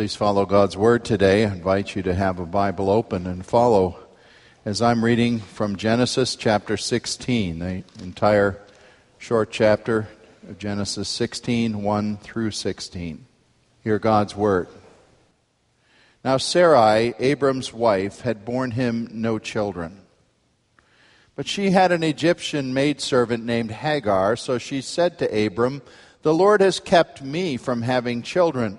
Please follow God's Word today. I invite you to have a Bible open and follow as I'm reading from Genesis chapter 16, the entire short chapter of Genesis 16, 1 through 16. Hear God's Word. Now Sarai, Abram's wife, had borne him no children. But she had an Egyptian maidservant named Hagar, so she said to Abram, The Lord has kept me from having children.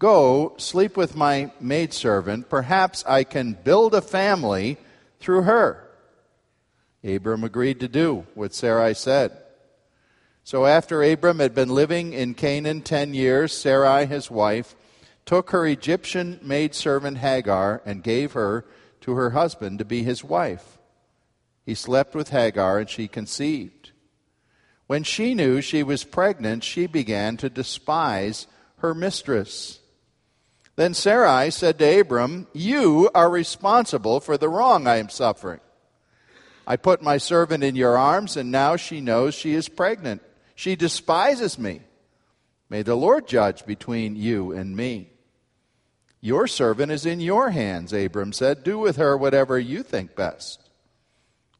Go, sleep with my maidservant. Perhaps I can build a family through her. Abram agreed to do what Sarai said. So after Abram had been living in Canaan ten years, Sarai, his wife, took her Egyptian maidservant Hagar and gave her to her husband to be his wife. He slept with Hagar and she conceived. When she knew she was pregnant, she began to despise her mistress. Then Sarai said to Abram, You are responsible for the wrong I am suffering. I put my servant in your arms, and now she knows she is pregnant. She despises me. May the Lord judge between you and me. Your servant is in your hands, Abram said. Do with her whatever you think best.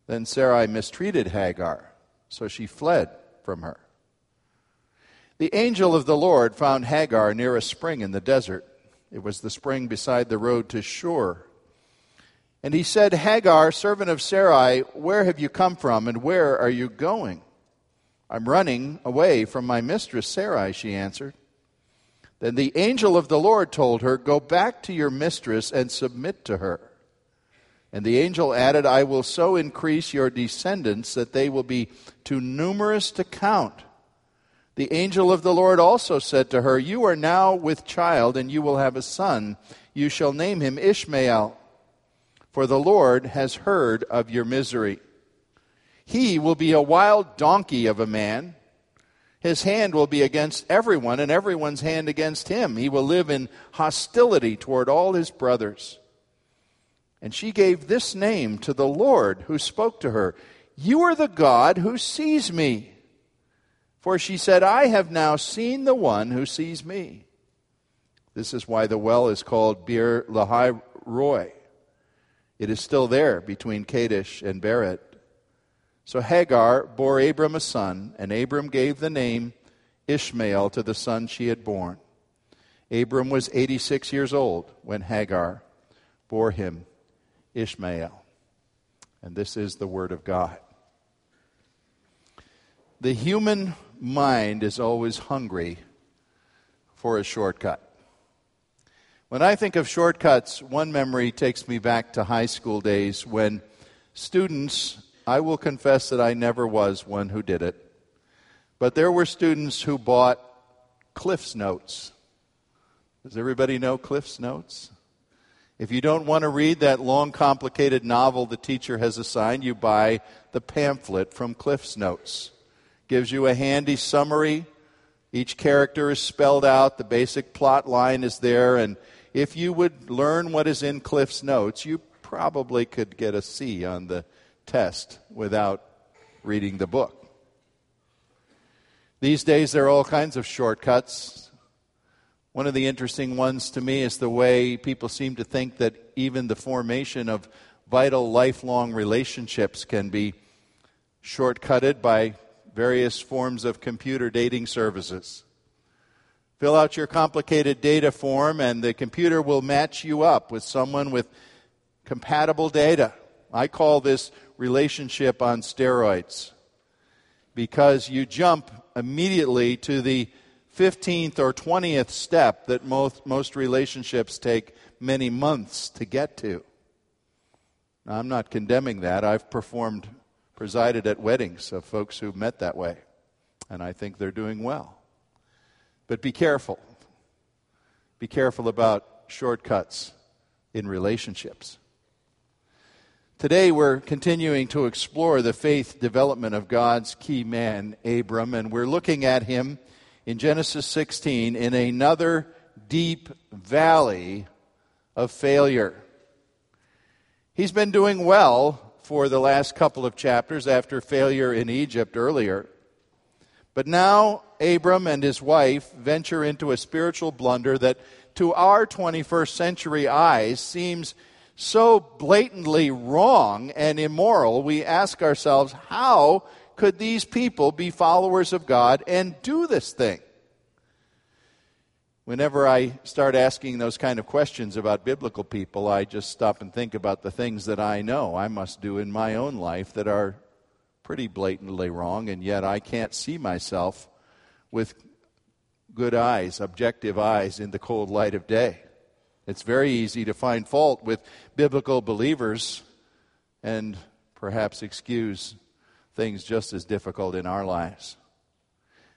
Then Sarai mistreated Hagar, so she fled from her. The angel of the Lord found Hagar near a spring in the desert. It was the spring beside the road to Shur. And he said, Hagar, servant of Sarai, where have you come from and where are you going? I'm running away from my mistress Sarai, she answered. Then the angel of the Lord told her, Go back to your mistress and submit to her. And the angel added, I will so increase your descendants that they will be too numerous to count. The angel of the Lord also said to her, You are now with child, and you will have a son. You shall name him Ishmael, for the Lord has heard of your misery. He will be a wild donkey of a man. His hand will be against everyone, and everyone's hand against him. He will live in hostility toward all his brothers. And she gave this name to the Lord who spoke to her You are the God who sees me. For she said, I have now seen the one who sees me. This is why the well is called Beer Lahai Roi. It is still there between Kadesh and Bered. So Hagar bore Abram a son, and Abram gave the name Ishmael to the son she had born. Abram was 86 years old when Hagar bore him Ishmael. And this is the word of God. The human mind is always hungry for a shortcut. When I think of shortcuts, one memory takes me back to high school days when students, I will confess that I never was one who did it, but there were students who bought Cliff's Notes. Does everybody know Cliff's Notes? If you don't want to read that long, complicated novel the teacher has assigned, you buy the pamphlet from Cliff's Notes gives you a handy summary. Each character is spelled out, the basic plot line is there, and if you would learn what is in Cliff's notes, you probably could get a C on the test without reading the book. These days, there are all kinds of shortcuts. One of the interesting ones to me is the way people seem to think that even the formation of vital lifelong relationships can be shortcutted by various forms of computer dating services. Fill out your complicated data form, and the computer will match you up with someone with compatible data. I call this relationship on steroids because you jump immediately to the 15th or 20th step that most, most relationships take many months to get to. I'm not condemning that. I've performed, presided at weddings of folks who've met that way, and I think they're doing well. But be careful. Be careful about shortcuts in relationships. Today, we're continuing to explore the faith development of God's key man, Abram, and we're looking at him in Genesis 16 in another deep valley of failure. He's been doing well for the last couple of chapters after failure in Egypt earlier. But now, Abram and his wife venture into a spiritual blunder that, to our 21st century eyes, seems so blatantly wrong and immoral, we ask ourselves, how could these people be followers of God and do this thing? Whenever I start asking those kind of questions about biblical people, I just stop and think about the things that I know I must do in my own life that are pretty blatantly wrong, and yet I can't see myself with good eyes, objective eyes, in the cold light of day. It's very easy to find fault with biblical believers and perhaps excuse things just as difficult in our lives.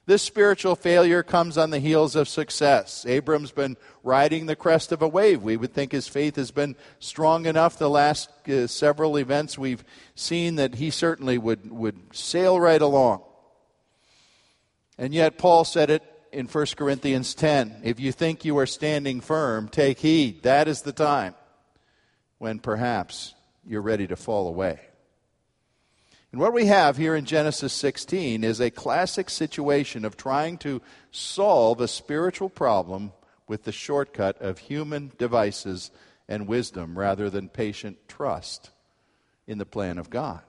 This spiritual failure comes on the heels of success. Abram's been riding the crest of a wave. We would think his faith has been strong enough the last uh, several events we've seen that he certainly would, would sail right along. And yet, Paul said it in 1 Corinthians 10 If you think you are standing firm, take heed. That is the time when perhaps you're ready to fall away. And what we have here in Genesis 16 is a classic situation of trying to solve a spiritual problem with the shortcut of human devices and wisdom rather than patient trust in the plan of God.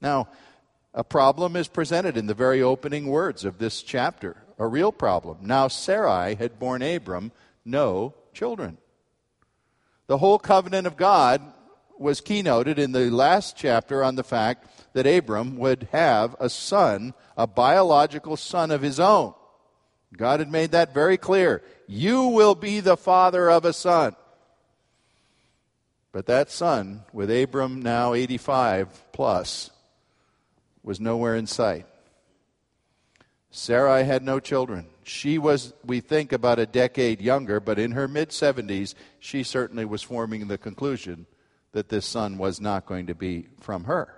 Now, a problem is presented in the very opening words of this chapter a real problem. Now, Sarai had borne Abram no children. The whole covenant of God was keynoted in the last chapter on the fact that Abram would have a son, a biological son of his own. God had made that very clear. You will be the father of a son. But that son, with Abram now 85 plus, was nowhere in sight. Sarai had no children. She was, we think, about a decade younger, but in her mid 70s, she certainly was forming the conclusion that this son was not going to be from her.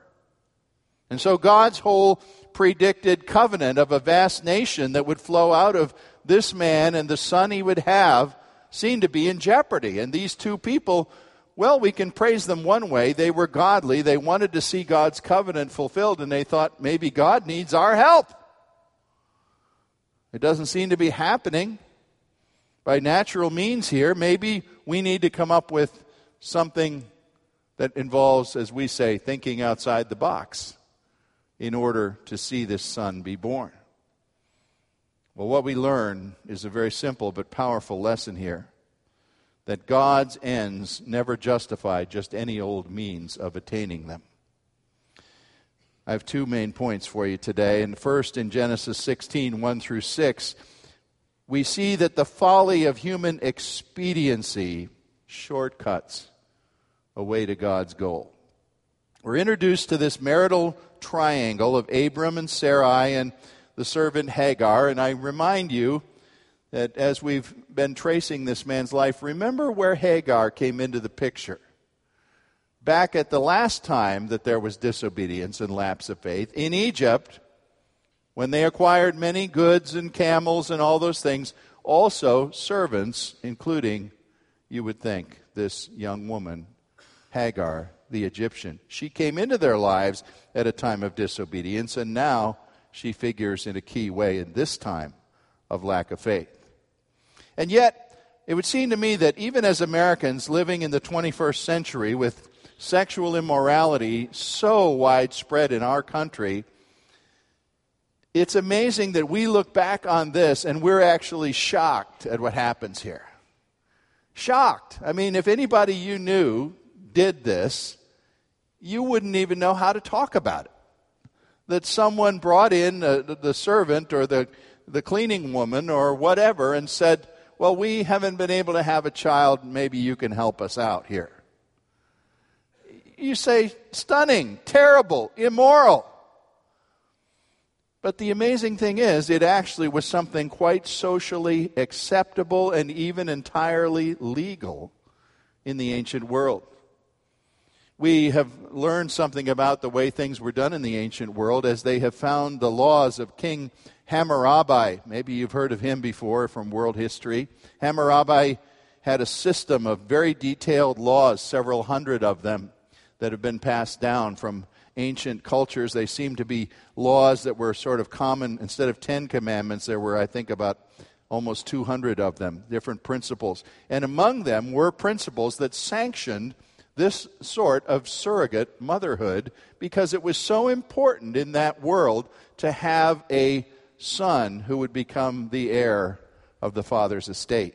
And so God's whole predicted covenant of a vast nation that would flow out of this man and the son he would have seemed to be in jeopardy. And these two people, well, we can praise them one way. They were godly. They wanted to see God's covenant fulfilled, and they thought maybe God needs our help. It doesn't seem to be happening by natural means here. Maybe we need to come up with something that involves, as we say, thinking outside the box in order to see this son be born. Well, what we learn is a very simple but powerful lesson here that God's ends never justify just any old means of attaining them. I have two main points for you today. And first, in Genesis 16, 1 through 6, we see that the folly of human expediency shortcuts a way to God's goal. We're introduced to this marital triangle of Abram and Sarai and the servant Hagar. And I remind you that as we've been tracing this man's life, remember where Hagar came into the picture back at the last time that there was disobedience and lapse of faith in Egypt, when they acquired many goods and camels and all those things, also servants, including, you would think, this young woman, Hagar, the Egyptian. She came into their lives at a time of disobedience, and now she figures in a key way in this time of lack of faith. And yet, it would seem to me that even as Americans living in the 21st century with sexual immorality so widespread in our country, it's amazing that we look back on this and we're actually shocked at what happens here. Shocked. I mean, if anybody you knew did this, you wouldn't even know how to talk about it. That someone brought in uh, the servant or the, the cleaning woman or whatever and said, Well, we haven't been able to have a child. Maybe you can help us out here you say stunning, terrible, immoral. But the amazing thing is, it actually was something quite socially acceptable and even entirely legal in the ancient world. We have learned something about the way things were done in the ancient world as they have found the laws of King Hammurabi. Maybe you've heard of him before from world history. Hammurabi had a system of very detailed laws, several hundred of them, that have been passed down from ancient cultures. They seem to be laws that were sort of common. Instead of 10 commandments, there were, I think, about almost 200 of them, different principles. And among them were principles that sanctioned this sort of surrogate motherhood because it was so important in that world to have a son who would become the heir of the father's estate.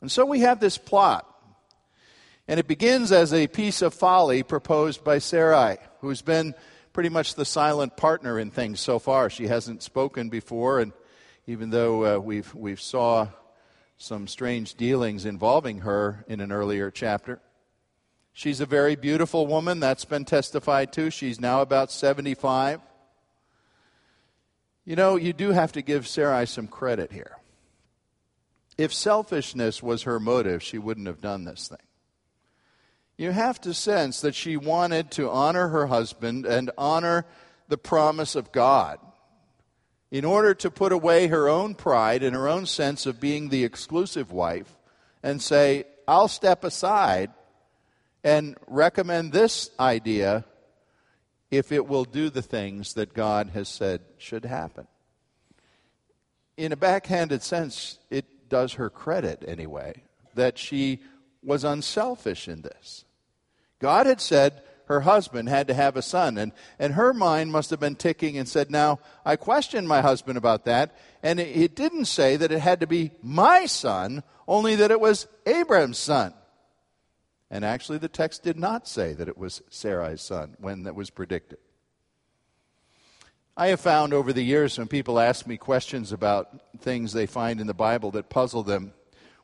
And so we have this plot and it begins as a piece of folly proposed by Sarai, who's been pretty much the silent partner in things so far. She hasn't spoken before, and even though uh, we've, we've saw some strange dealings involving her in an earlier chapter. She's a very beautiful woman. That's been testified to. She's now about 75. You know, you do have to give Sarai some credit here. If selfishness was her motive, she wouldn't have done this thing you have to sense that she wanted to honor her husband and honor the promise of God in order to put away her own pride and her own sense of being the exclusive wife and say, I'll step aside and recommend this idea if it will do the things that God has said should happen. In a backhanded sense, it does her credit anyway that she was unselfish in this. God had said her husband had to have a son, and, and her mind must have been ticking and said, Now, I questioned my husband about that, and it, it didn't say that it had to be my son, only that it was Abraham's son. And actually, the text did not say that it was Sarai's son when that was predicted. I have found over the years when people ask me questions about things they find in the Bible that puzzle them,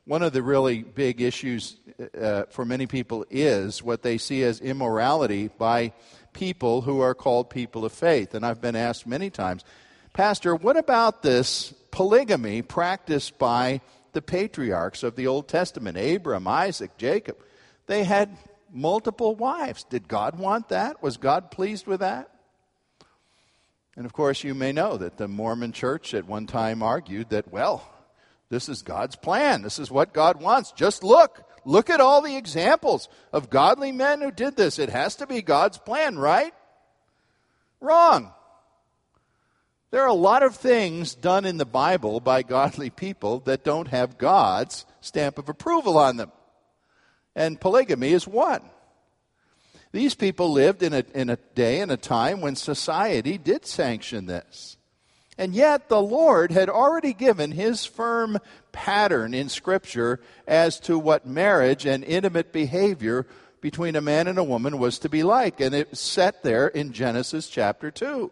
one of the really big issues uh, for many people is what they see as immorality by people who are called people of faith. And I've been asked many times, Pastor, what about this polygamy practiced by the patriarchs of the Old Testament, Abram, Isaac, Jacob? They had multiple wives. Did God want that? Was God pleased with that? And of course, you may know that the Mormon church at one time argued that, well, this is God's plan. This is what God wants. Just look. Look at all the examples of godly men who did this. It has to be God's plan, right? Wrong. There are a lot of things done in the Bible by godly people that don't have God's stamp of approval on them. And polygamy is one. These people lived in a, in a day and a time when society did sanction this. And yet, the Lord had already given his firm pattern in Scripture as to what marriage and intimate behavior between a man and a woman was to be like. And it's set there in Genesis chapter 2.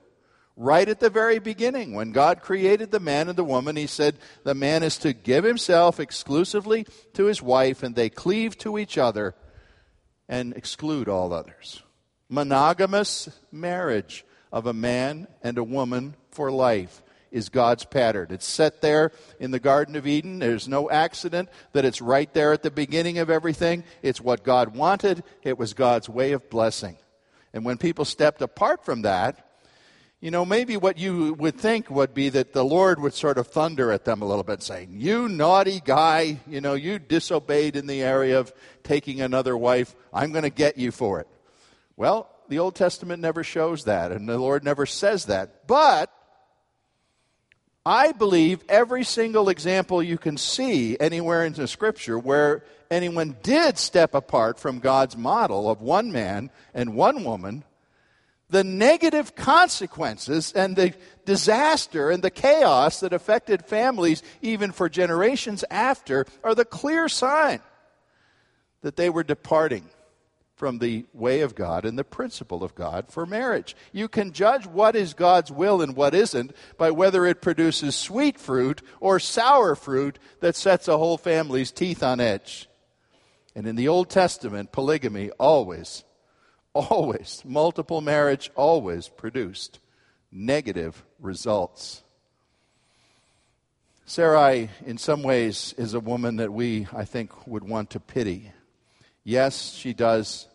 Right at the very beginning, when God created the man and the woman, he said the man is to give himself exclusively to his wife, and they cleave to each other and exclude all others. Monogamous marriage of a man and a woman for life is God's pattern. It's set there in the Garden of Eden. There's no accident that it's right there at the beginning of everything. It's what God wanted, it was God's way of blessing. And when people stepped apart from that, you know, maybe what you would think would be that the Lord would sort of thunder at them a little bit, saying, You naughty guy, you know, you disobeyed in the area of taking another wife. I'm going to get you for it. Well, the Old Testament never shows that, and the Lord never says that. But I believe every single example you can see anywhere in the scripture where anyone did step apart from God's model of one man and one woman, the negative consequences and the disaster and the chaos that affected families even for generations after are the clear sign that they were departing from the way of God and the principle of God for marriage. You can judge what is God's will and what isn't by whether it produces sweet fruit or sour fruit that sets a whole family's teeth on edge. And in the Old Testament, polygamy always always, multiple marriage always produced negative results. Sarai, in some ways, is a woman that we, I think, would want to pity. Yes, she does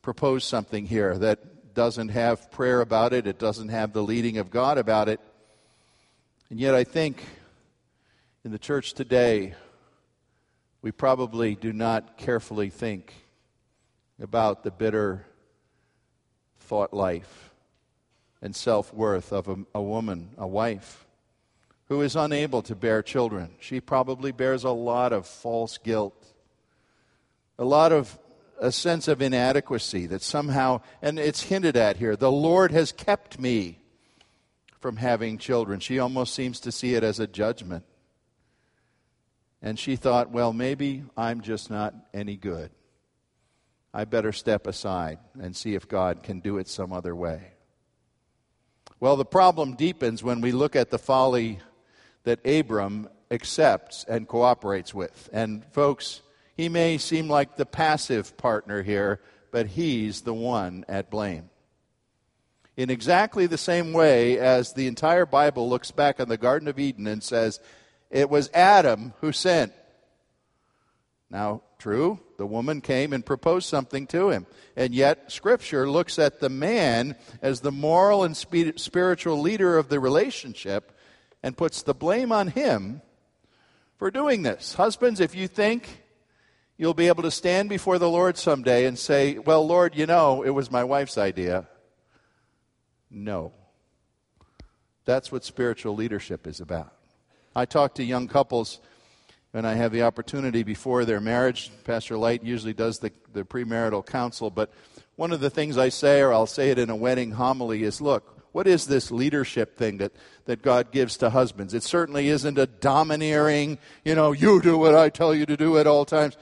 propose something here that doesn't have prayer about it, it doesn't have the leading of God about it. And yet, I think in the church today, we probably do not carefully think about the bitter thought life and self worth of a, a, woman, a wife, who is unable to bear children. She probably bears a lot of false guilt, a lot of a sense of inadequacy that somehow, and it's hinted at here, the Lord has kept me from having children. She almost seems to see it as a judgment. And she thought, well, maybe I'm just not any good. I better step aside and see if God can do it some other way. Well, the problem deepens when we look at the folly that Abram accepts and cooperates with. And, folks, he may seem like the passive partner here, but he's the one at blame. In exactly the same way as the entire Bible looks back on the Garden of Eden and says, it was Adam who sinned. Now, true, the woman came and proposed something to him. And yet, Scripture looks at the man as the moral and spiritual leader of the relationship and puts the blame on him for doing this. Husbands, if you think you'll be able to stand before the Lord someday and say, Well, Lord, you know, it was my wife's idea. No. That's what spiritual leadership is about. I talk to young couples when I have the opportunity before their marriage. Pastor Light usually does the, the premarital counsel, but one of the things I say, or I'll say it in a wedding homily, is look, what is this leadership thing that, that God gives to husbands? It certainly isn't a domineering, you know, you do what I tell you to do at all times.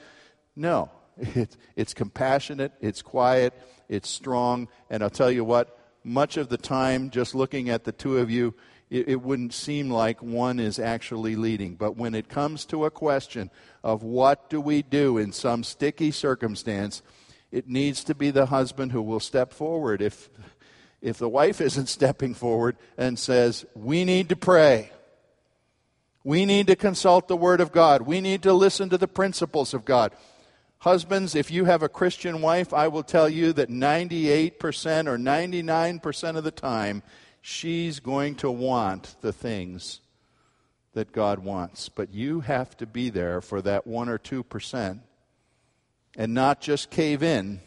No, it, it's compassionate, it's quiet, it's strong, and I'll tell you what, much of the time, just looking at the two of you, it, it wouldn't seem like one is actually leading. But when it comes to a question of what do we do in some sticky circumstance, it needs to be the husband who will step forward. If, if the wife isn't stepping forward and says, We need to pray, we need to consult the Word of God, we need to listen to the principles of God. Husbands, if you have a Christian wife, I will tell you that 98% or 99% of the time, she's going to want the things that God wants. But you have to be there for that 1 or 2% and not just cave in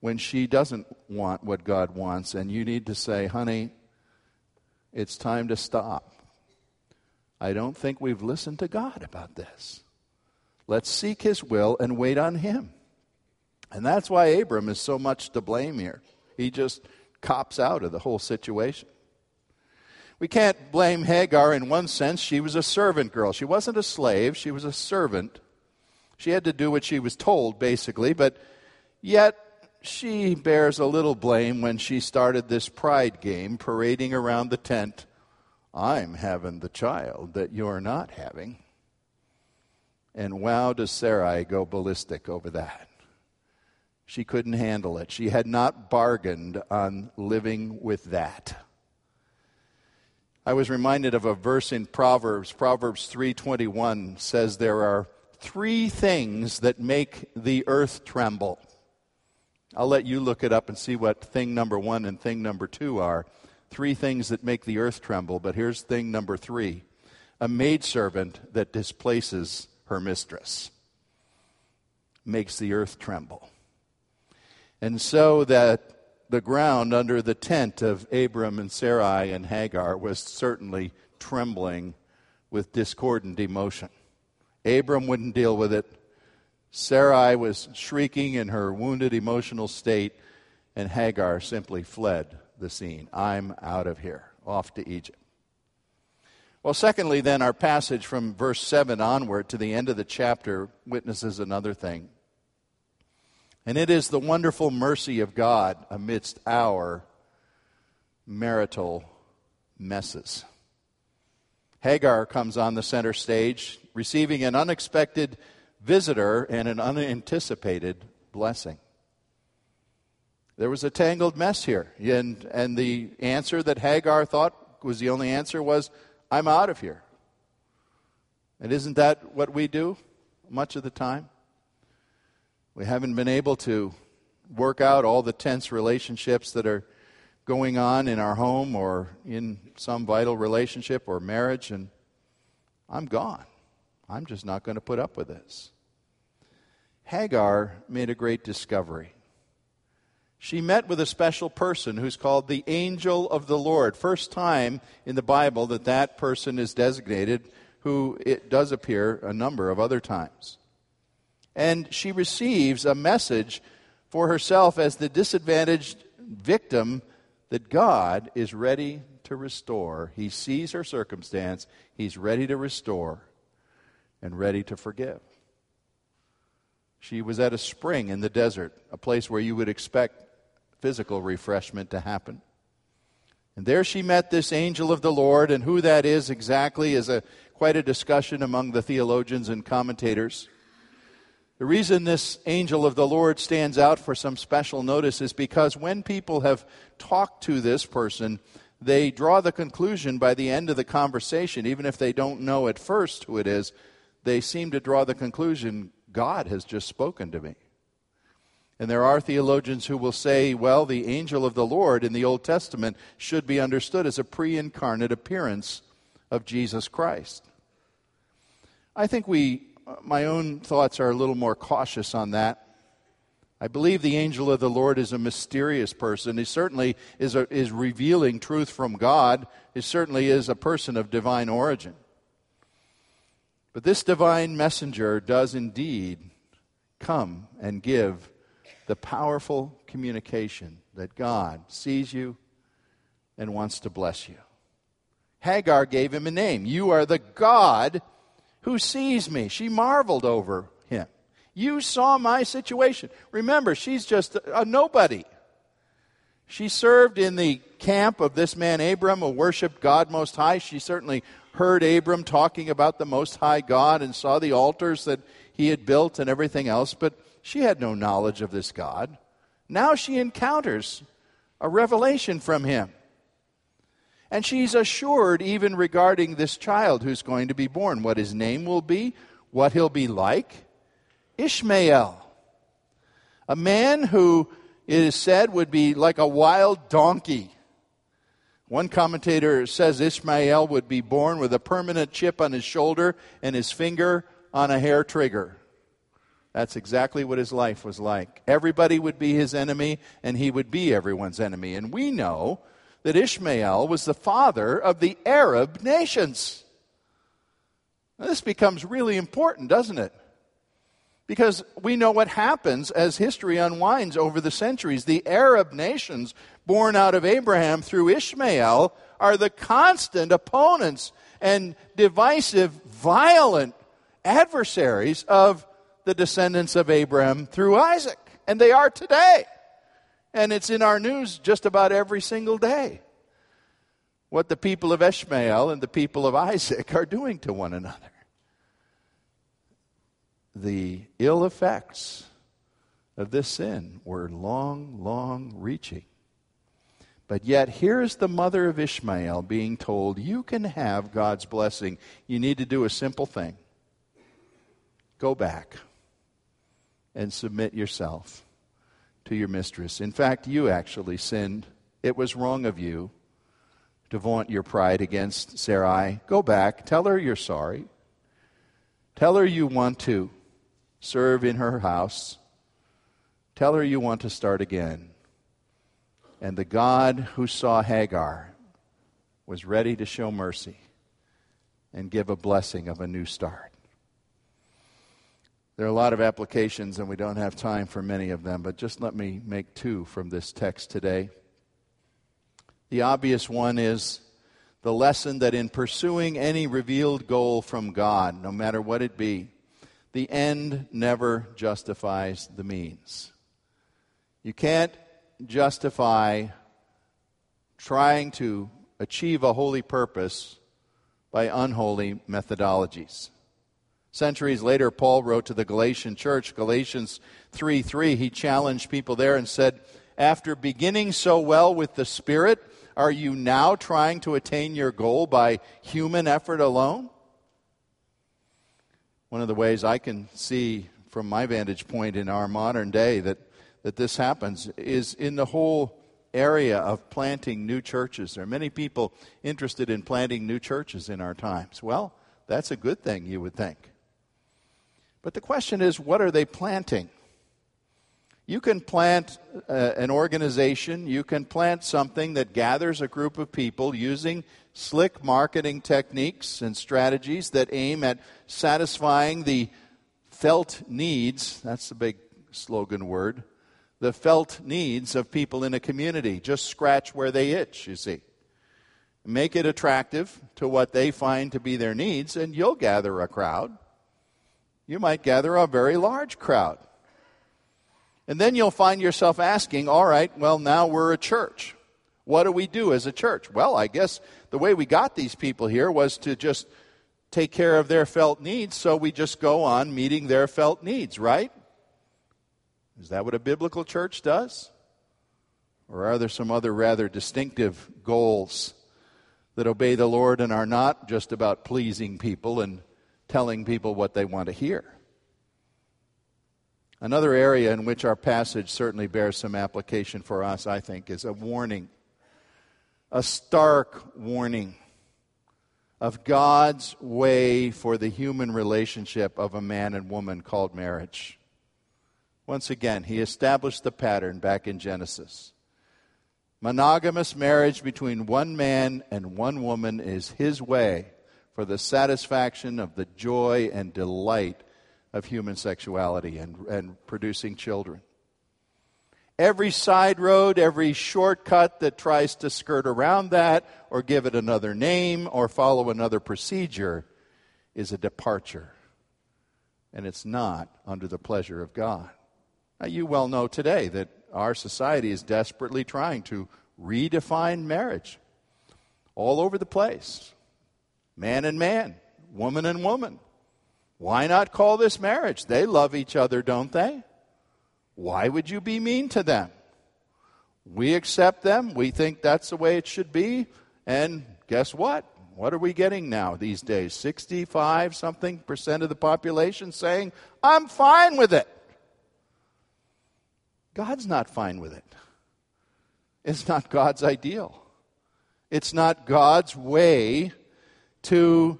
when she doesn't want what God wants. And you need to say, honey, it's time to stop. I don't think we've listened to God about this. Let's seek His will and wait on Him. And that's why Abram is so much to blame here. He just cops out of the whole situation. We can't blame Hagar in one sense. She was a servant girl. She wasn't a slave, she was a servant. She had to do what she was told, basically, but yet she bears a little blame when she started this pride game, parading around the tent. I'm having the child that you're not having. And wow, does Sarai go ballistic over that. She couldn't handle it. She had not bargained on living with that. I was reminded of a verse in Proverbs. Proverbs 3:21 says there are three things that make the earth tremble. I'll let you look it up and see what thing number 1 and thing number 2 are. Three things that make the earth tremble, but here's thing number 3. A maidservant that displaces her mistress makes the earth tremble. And so that the ground under the tent of Abram and Sarai and Hagar was certainly trembling with discordant emotion. Abram wouldn't deal with it. Sarai was shrieking in her wounded emotional state, and Hagar simply fled the scene. I'm out of here, off to Egypt. Well, secondly, then, our passage from verse 7 onward to the end of the chapter witnesses another thing. And it is the wonderful mercy of God amidst our marital messes. Hagar comes on the center stage, receiving an unexpected visitor and an unanticipated blessing. There was a tangled mess here. And, and the answer that Hagar thought was the only answer was, I'm out of here. And isn't that what we do much of the time? We haven't been able to work out all the tense relationships that are going on in our home or in some vital relationship or marriage, and I'm gone. I'm just not going to put up with this. Hagar made a great discovery. She met with a special person who's called the angel of the Lord. First time in the Bible that that person is designated, who it does appear a number of other times. And she receives a message for herself as the disadvantaged victim that God is ready to restore. He sees her circumstance, He's ready to restore and ready to forgive. She was at a spring in the desert, a place where you would expect physical refreshment to happen. And there she met this angel of the Lord, and who that is exactly is a, quite a discussion among the theologians and commentators. The reason this angel of the Lord stands out for some special notice is because when people have talked to this person, they draw the conclusion by the end of the conversation, even if they don't know at first who it is, they seem to draw the conclusion God has just spoken to me. And there are theologians who will say, well, the angel of the Lord in the Old Testament should be understood as a pre incarnate appearance of Jesus Christ. I think we my own thoughts are a little more cautious on that. I believe the angel of the Lord is a mysterious person. He certainly is, a, is revealing truth from God. He certainly is a person of divine origin. But this divine messenger does indeed come and give the powerful communication that God sees you and wants to bless you. Hagar gave him a name. You are the God who sees me. She marveled over him. You saw my situation. Remember, she's just a, nobody. She served in the camp of this man Abram, who worshiped God Most High. She certainly heard Abram talking about the Most High God and saw the altars that he had built and everything else, but she had no knowledge of this God. Now she encounters a revelation from him. And she's assured, even regarding this child who's going to be born, what his name will be, what he'll be like Ishmael. A man who, it is said, would be like a wild donkey. One commentator says Ishmael would be born with a permanent chip on his shoulder and his finger on a hair trigger. That's exactly what his life was like. Everybody would be his enemy, and he would be everyone's enemy. And we know that Ishmael was the father of the Arab nations. Now, this becomes really important, doesn't it? Because we know what happens as history unwinds over the centuries. The Arab nations, born out of Abraham through Ishmael, are the constant opponents and divisive, violent adversaries of the descendants of Abraham through Isaac. And they are today. And it's in our news just about every single day what the people of Ishmael and the people of Isaac are doing to one another. The ill effects of this sin were long, long reaching. But yet, here's the mother of Ishmael being told, You can have God's blessing. You need to do a simple thing go back and submit yourself to your mistress. In fact, you actually sinned. It was wrong of you to vaunt your pride against Sarai. Go back, tell her you're sorry. Tell her you want to serve in her house. Tell her you want to start again. And the God who saw Hagar was ready to show mercy and give a blessing of a new start. There are a lot of applications, and we don't have time for many of them, but just let me make two from this text today. The obvious one is the lesson that in pursuing any revealed goal from God, no matter what it be, the end never justifies the means. You can't justify trying to achieve a holy purpose by unholy methodologies. Centuries later, Paul wrote to the Galatian church, Galatians 3 3. He challenged people there and said, after beginning so well with the Spirit, are you now trying to attain your goal by human effort alone? One of the ways I can see from my vantage point in our modern day that, that this happens is in the whole area of planting new churches. There are many people interested in planting new churches in our times. Well, that's a good thing, you would think. But the question is, what are they planting? You can plant uh, an organization, you can plant something that gathers a group of people using slick marketing techniques and strategies that aim at satisfying the felt needs that's the big slogan word the felt needs of people in a community. Just scratch where they itch, you see. Make it attractive to what they find to be their needs, and you'll gather a crowd. You might gather a very large crowd. And then you'll find yourself asking, all right, well, now we're a church. What do we do as a church? Well, I guess the way we got these people here was to just take care of their felt needs, so we just go on meeting their felt needs, right? Is that what a biblical church does? Or are there some other rather distinctive goals that obey the Lord and are not just about pleasing people and telling people what they want to hear? Another area in which our passage certainly bears some application for us, I think, is a warning, a stark warning of God's way for the human relationship of a man and woman called marriage. Once again, he established the pattern back in Genesis. Monogamous marriage between one man and one woman is his way for the satisfaction of the joy and delight of human sexuality and, and producing children. Every side road, every shortcut that tries to skirt around that or give it another name or follow another procedure is a departure. And it's not under the pleasure of God. Now, you well know today that our society is desperately trying to redefine marriage all over the place man and man, woman and woman. Why not call this marriage? They love each other, don't they? Why would you be mean to them? We accept them. We think that's the way it should be. And guess what? What are we getting now these days? 65 something percent of the population saying, I'm fine with it. God's not fine with it. It's not God's ideal. It's not God's way to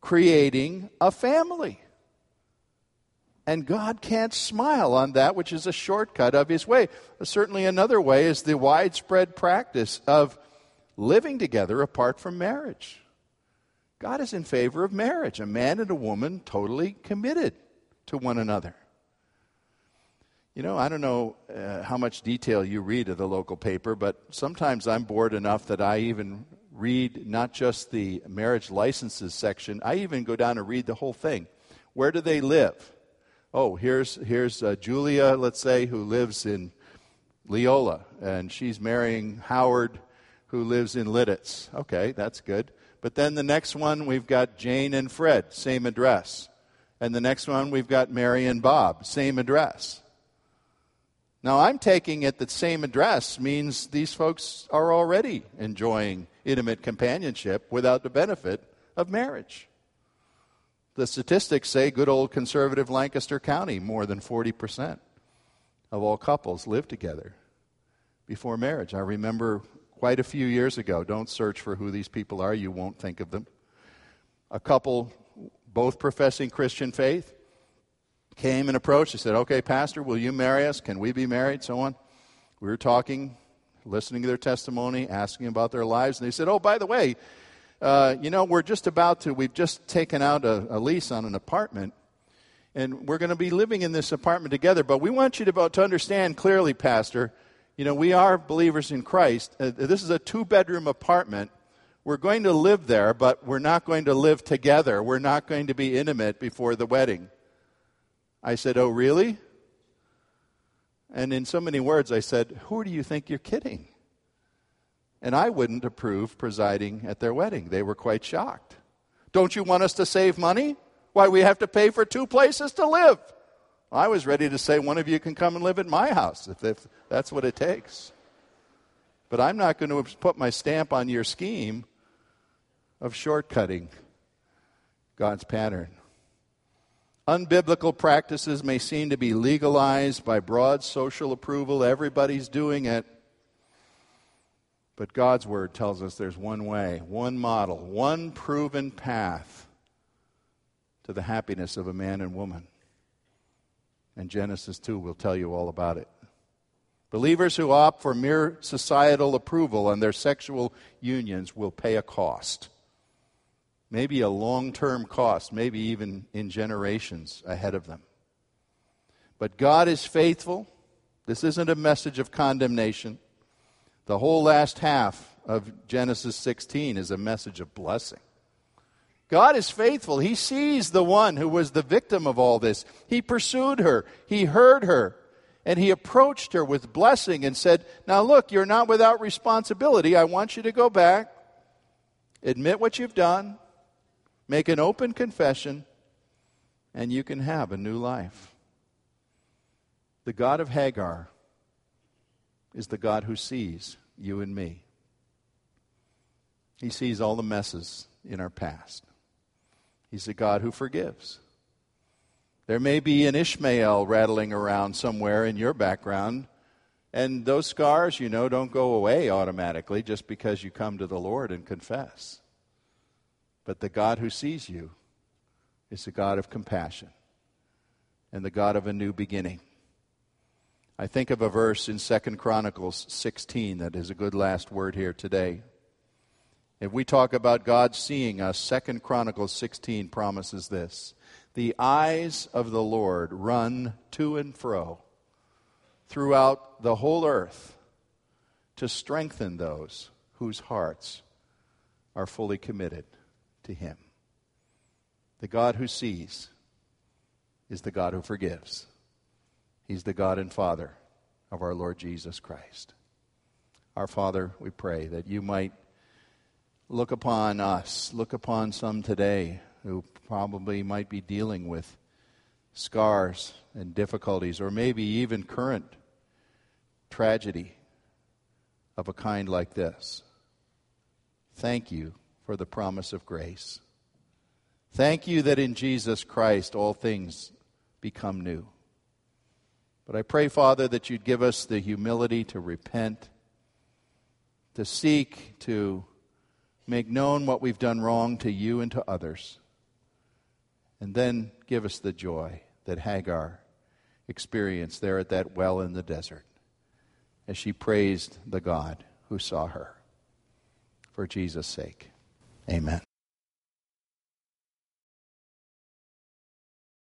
creating a family. And God can't smile on that, which is a shortcut of His way. Certainly, another way is the widespread practice of living together apart from marriage. God is in favor of marriage, a man and a woman totally committed to one another. You know, I don't know uh, how much detail you read of the local paper, but sometimes I'm bored enough that I even read not just the marriage licenses section, I even go down and read the whole thing. Where do they live? Oh, here's, here's uh, Julia, let's say, who lives in Leola, and she's marrying Howard, who lives in Lititz. Okay, that's good. But then the next one, we've got Jane and Fred, same address. And the next one, we've got Mary and Bob, same address. Now, I'm taking it that same address means these folks are already enjoying intimate companionship without the benefit of marriage. The statistics say good old conservative Lancaster County, more than 40% of all couples live together before marriage. I remember quite a few years ago, don't search for who these people are, you won't think of them. A couple, both professing Christian faith, came and approached. He said, Okay, Pastor, will you marry us? Can we be married? So on. We were talking, listening to their testimony, asking about their lives. And they said, Oh, by the way, uh, you know, we're just about to, we've just taken out a, a lease on an apartment. And we're going to be living in this apartment together. But we want you to, to understand clearly, Pastor, you know, we are believers in Christ. Uh, this is a two bedroom apartment. We're going to live there, but we're not going to live together. We're not going to be intimate before the wedding. I said, Oh, really? And in so many words, I said, Who do you think you're kidding? And I wouldn't approve presiding at their wedding. They were quite shocked. Don't you want us to save money? Why, we have to pay for two places to live. I was ready to say, one of you can come and live at my house if, if that's what it takes. But I'm not going to put my stamp on your scheme of shortcutting God's pattern. Unbiblical practices may seem to be legalized by broad social approval. Everybody's doing it. But God's Word tells us there's one way, one model, one proven path to the happiness of a man and woman. And Genesis 2 will tell you all about it. Believers who opt for mere societal approval on their sexual unions will pay a cost. Maybe a long term cost, maybe even in generations ahead of them. But God is faithful. This isn't a message of condemnation. The whole last half of Genesis 16 is a message of blessing. God is faithful. He sees the one who was the victim of all this. He pursued her, he heard her, and he approached her with blessing and said, Now look, you're not without responsibility. I want you to go back, admit what you've done, make an open confession, and you can have a new life. The God of Hagar is the God who sees you and me. He sees all the messes in our past. He's a God who forgives. There may be an Ishmael rattling around somewhere in your background, and those scars, you know, don't go away automatically just because you come to the Lord and confess. But the God who sees you is the God of compassion and the God of a new beginning. I think of a verse in Second Chronicles 16 that is a good last word here today. If we talk about God seeing us, Second Chronicles 16 promises this. The eyes of the Lord run to and fro throughout the whole earth to strengthen those whose hearts are fully committed to Him. The God who sees is the God who forgives. He's the God and Father of our Lord Jesus Christ. Our Father, we pray that you might look upon us, look upon some today who probably might be dealing with scars and difficulties, or maybe even current tragedy of a kind like this. Thank you for the promise of grace. Thank you that in Jesus Christ all things become new. But I pray, Father, that you'd give us the humility to repent, to seek to make known what we've done wrong to you and to others, and then give us the joy that Hagar experienced there at that well in the desert as she praised the God who saw her. For Jesus' sake, amen.